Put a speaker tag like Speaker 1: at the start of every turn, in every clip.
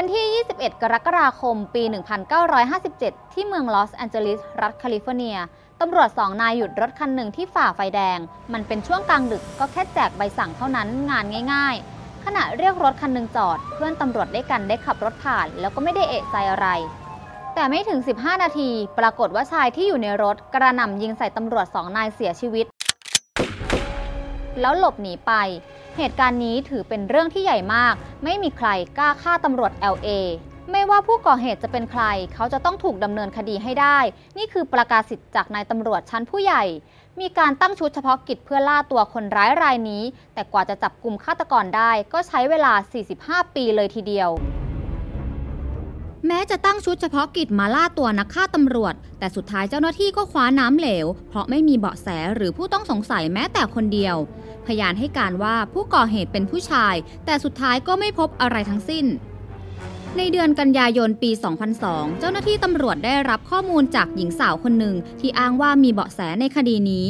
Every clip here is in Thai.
Speaker 1: วันที่ 21 กรกฎาคม ปี 1957 ที่เมืองลอสแอนเจลิส รัฐแคลิฟอร์เนีย ตำรวจสองนายหยุดรถคันหนึ่งที่ฝ่าไฟแดง มันเป็นช่วงกลางดึกก็แค่แจกใบสั่งเท่านั้นงานง่าย ๆ ขณะเรียกรถคันหนึ่งจอด เพื่อนตำรวจด้วยกันได้ขับรถผ่าน แล้วก็ไม่ได้เอะใจอะไร แต่ไม่ถึง 15 นาที ปรากฏว่าชายที่อยู่ในรถกระหน่ำยิงใส่ตำรวจสองนายเสียชีวิต แล้วหลบหนีไป เหตุการณ์นี้ถือเป็นเรื่องที่ใหญ่มาก ไม่มีใครกล้าฆ่าตำรวจ LA ไม่ว่าผู้ก่อเหตุจะเป็นใคร เขาจะต้องถูกดำเนินคดีให้ได้ นี่คือประกาศสิทธิ์จากนายตำรวจชั้นผู้ใหญ่ มีการตั้งชุดเฉพาะกิจเพื่อล่าตัวคนร้ายรายนี้ แต่กว่าจะจับกลุ่มฆาตกรได้ก็ใช้เวลา 45 ปีเลยทีเดียว แม้จะตั้งชุดเฉพาะกิจมาล่าตัวนักฆ่าตำรวจ แต่สุดท้ายเจ้าหน้าที่ก็คว้าน้ำเหลว เพราะไม่มีเบาะแสหรือผู้ต้องสงสัยแม้แต่คนเดียว พยานให้การว่าผู้ก่อเหตุเป็นผู้ชาย แต่สุดท้ายก็ไม่พบอะไรทั้งสิ้น ในเดือนกันยายนปี 2002 เจ้าหน้าที่ตำรวจได้รับข้อมูลจากหญิงสาวคนหนึ่งที่อ้างว่ามีเบาะแสในคดีนี้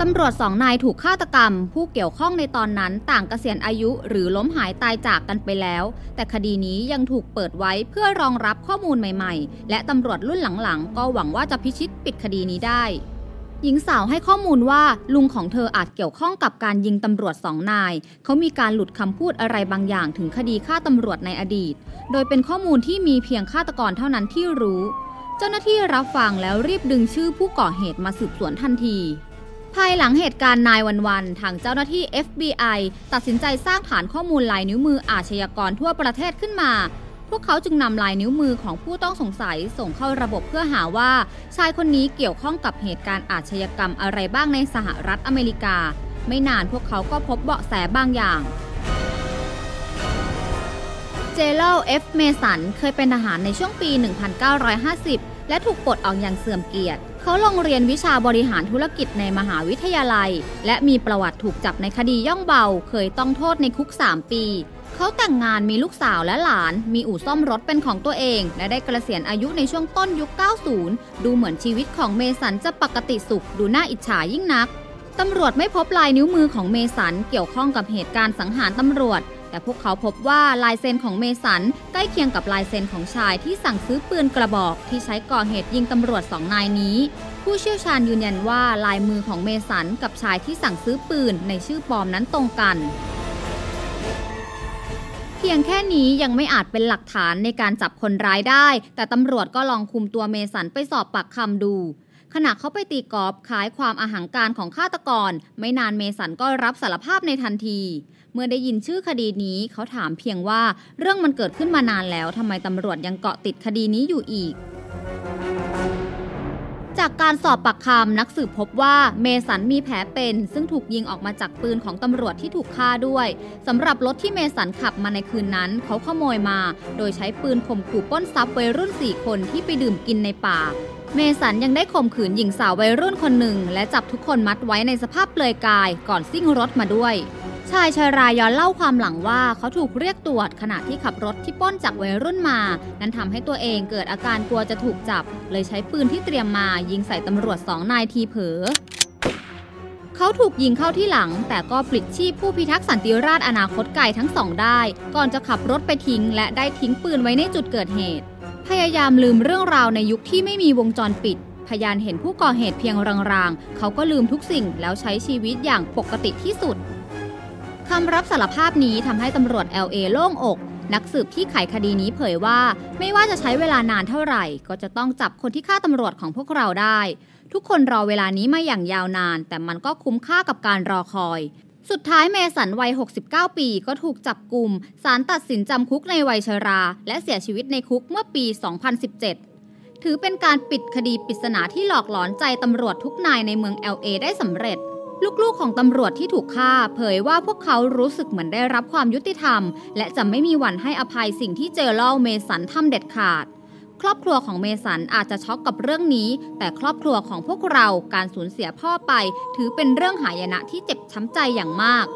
Speaker 1: ตำรวจสองนายถูกฆาตกรรม ผู้เกี่ยวข้องในตอนนั้นต่างเกษียณอายุหรือล้มหายตายจากกันไปแล้ว แต่คดีนี้ยังถูกเปิดไว้เพื่อรองรับข้อมูลใหม่ๆ และตำรวจรุ่นหลังๆ ก็หวังว่าจะพิชิตปิดคดีนี้ได้หญิงสาวให้ข้อมูลว่าลุงของเธออาจเกี่ยวข้องกับการยิงตำรวจสองนาย เขามีการหลุดคำพูดอะไรบางอย่างถึงคดีฆ่าตำรวจในอดีต โดยเป็นข้อมูลที่มีเพียงฆาตกรเท่านั้นที่รู้ เจ้าหน้าที่รับฟังแล้วรีบดึงชื่อผู้ก่อเหตุมาสืบสวนทันที ภายหลังเหตุการณ์นายวันวันทางเจ้าหน้าที่ FBI ตัดสินใจสร้างฐานข้อมูลลายนิ้วมืออาชญากรทั่วประเทศขึ้นมา พวกเขาจึงนำลายนิ้วมือของผู้ต้องสงสัยส่งเข้าระบบเพื่อหาว่า ชายคนนี้เกี่ยวข้องกับเหตุการณ์อาชญากรรมอะไรบ้างในสหรัฐอเมริกา ไม่นานพวกเขาก็พบเบาะแสบางอย่างเจอรัลด์ เอฟเมสันเคยเป็นทหารในช่วงปี 1950 และถูกปลดออกอย่างเสื่อมเกียรติ เขาลงเรียนวิชาบริหารธุรกิจในมหาวิทยาลัย และมีประวัติถูกจับในคดีย่องเบา เคยต้องโทษในคุก 3 ปี เขาแต่งงานมีลูกสาวและหลาน มีอู่ซ่อมรถเป็นของตัวเอง และได้เกษียณอายุในช่วงต้นยุค 90 ดูเหมือนชีวิตของเมสันจะปกติสุข ดูน่าอิจฉายิ่งนักตำรวจไม่พบลายนิ้วมือของเมสันเกี่ยวข้องกับเหตุการณ์สังหารตำรวจ แต่พวกเขาพบว่าลายเซ็นของเมสันใกล้เคียงกับลายเซ็นของชายที่สั่งซื้อปืนกระบอกที่ใช้ก่อเหตุยิงตำรวจสองนายนี้ ผู้เชี่ยวชาญยืนยันว่าลายมือของเมสันกับชายที่สั่งซื้อปืนในชื่อปลอมนั้นตรงกันเพียงแค่นี้ยังไม่อาจเป็นหลักฐานในการจับคนร้ายได้ แต่ตำรวจก็ลองคุมตัวเมสันไปสอบปากคำดู ขณะเขาไปตีกอล์ฟขายความอาหังการของฆาตกร ไม่นานเมสันก็รับสารภาพในทันที เมื่อได้ยินชื่อคดีนี้เขาถามเพียงว่าเรื่องมันเกิดขึ้นมานานแล้วทำไมตำรวจยังเกาะติดคดีนี้อยู่อีกจากการสอบปากคำนักสืบพบว่าเมสันมีแผลเป็น ซึ่งถูกยิงออกมาจากปืนของตำรวจที่ถูกฆ่าด้วยสำหรับรถที่เมสันขับมาในคืนนั้น เขาขโมยมา โดยใช้ปืนข่มขู่ป้นทรัพย์วัยรุ่น 4 คนที่ไปดื่มกินในป่า เมสันยังได้ข่มขืนหญิงสาววัยรุ่นคนหนึ่ง และจับทุกคนมัดไว้ในสภาพเปลือยกายก่อนซิ่งรถมาด้วย ชายชายรายย้อนเล่าความหลังว่าเขาถูกเรียกตรวจขณะที่ขับรถที่ป้นจากวัยรุ่นมา นั้นทำให้ตัวเองเกิดอาการกลัวจะถูกจับ เลยใช้ปืนที่เตรียมมายิงใส่ตำรวจสองนายทีเผลอเขาถูกยิงเข้าที่หลัง แต่ก็ปลิดชีพผู้พิทักษ์สันติราษฎร์อนาคตไกลทั้งสองได้ ก่อนจะขับรถไปทิ้ง และได้ทิ้งปืนไว้ในจุดเกิดเหตุ พยายามลืมเรื่องราวในยุคที่ไม่มีวงจรปิด พยานเห็นผู้ก่อเหตุเพียงรางๆ เขาก็ลืมทุกสิ่งแล้วใช้ชีวิตอย่างปกติที่สุดคำรับสารภาพนี้ทำให้ตำรวจ LA โล่งอก นักสืบที่ไขคดีนี้เผยว่า ไม่ว่าจะใช้เวลานานเท่าไหร่ ก็จะต้องจับคนที่ฆ่าตำรวจของพวกเราได้ ทุกคนรอเวลานี้มาอย่างยาวนาน แต่มันก็คุ้มค่ากับการรอคอย สุดท้ายเมสันวัย 69 ปีก็ถูกจับกลุ่มศาลตัดสินจำคุกในวัยชรา และเสียชีวิตในคุกเมื่อปี 2017 ถือเป็นการปิดคดีปริศนาที่หลอกหลอนใจตำรวจทุกนายในเมือง LA ได้สำเร็จ ลูกๆของตำรวจที่ถูกฆ่า เผยว่าพวกเขารู้สึกเหมือนได้รับความยุติธรรม และจะไม่มีวันให้อภัยสิ่งที่เจอเล่าเมสันทำเด็ดขาด รอบครัวของเมสันอาจจะช็อกกับเรื่องนี้ แต่ครอบครัวของพวกเราการสูญเสียพ่อไป ถือเป็นเรื่องหายนะที่เจ็บช้ำใจอย่างมาก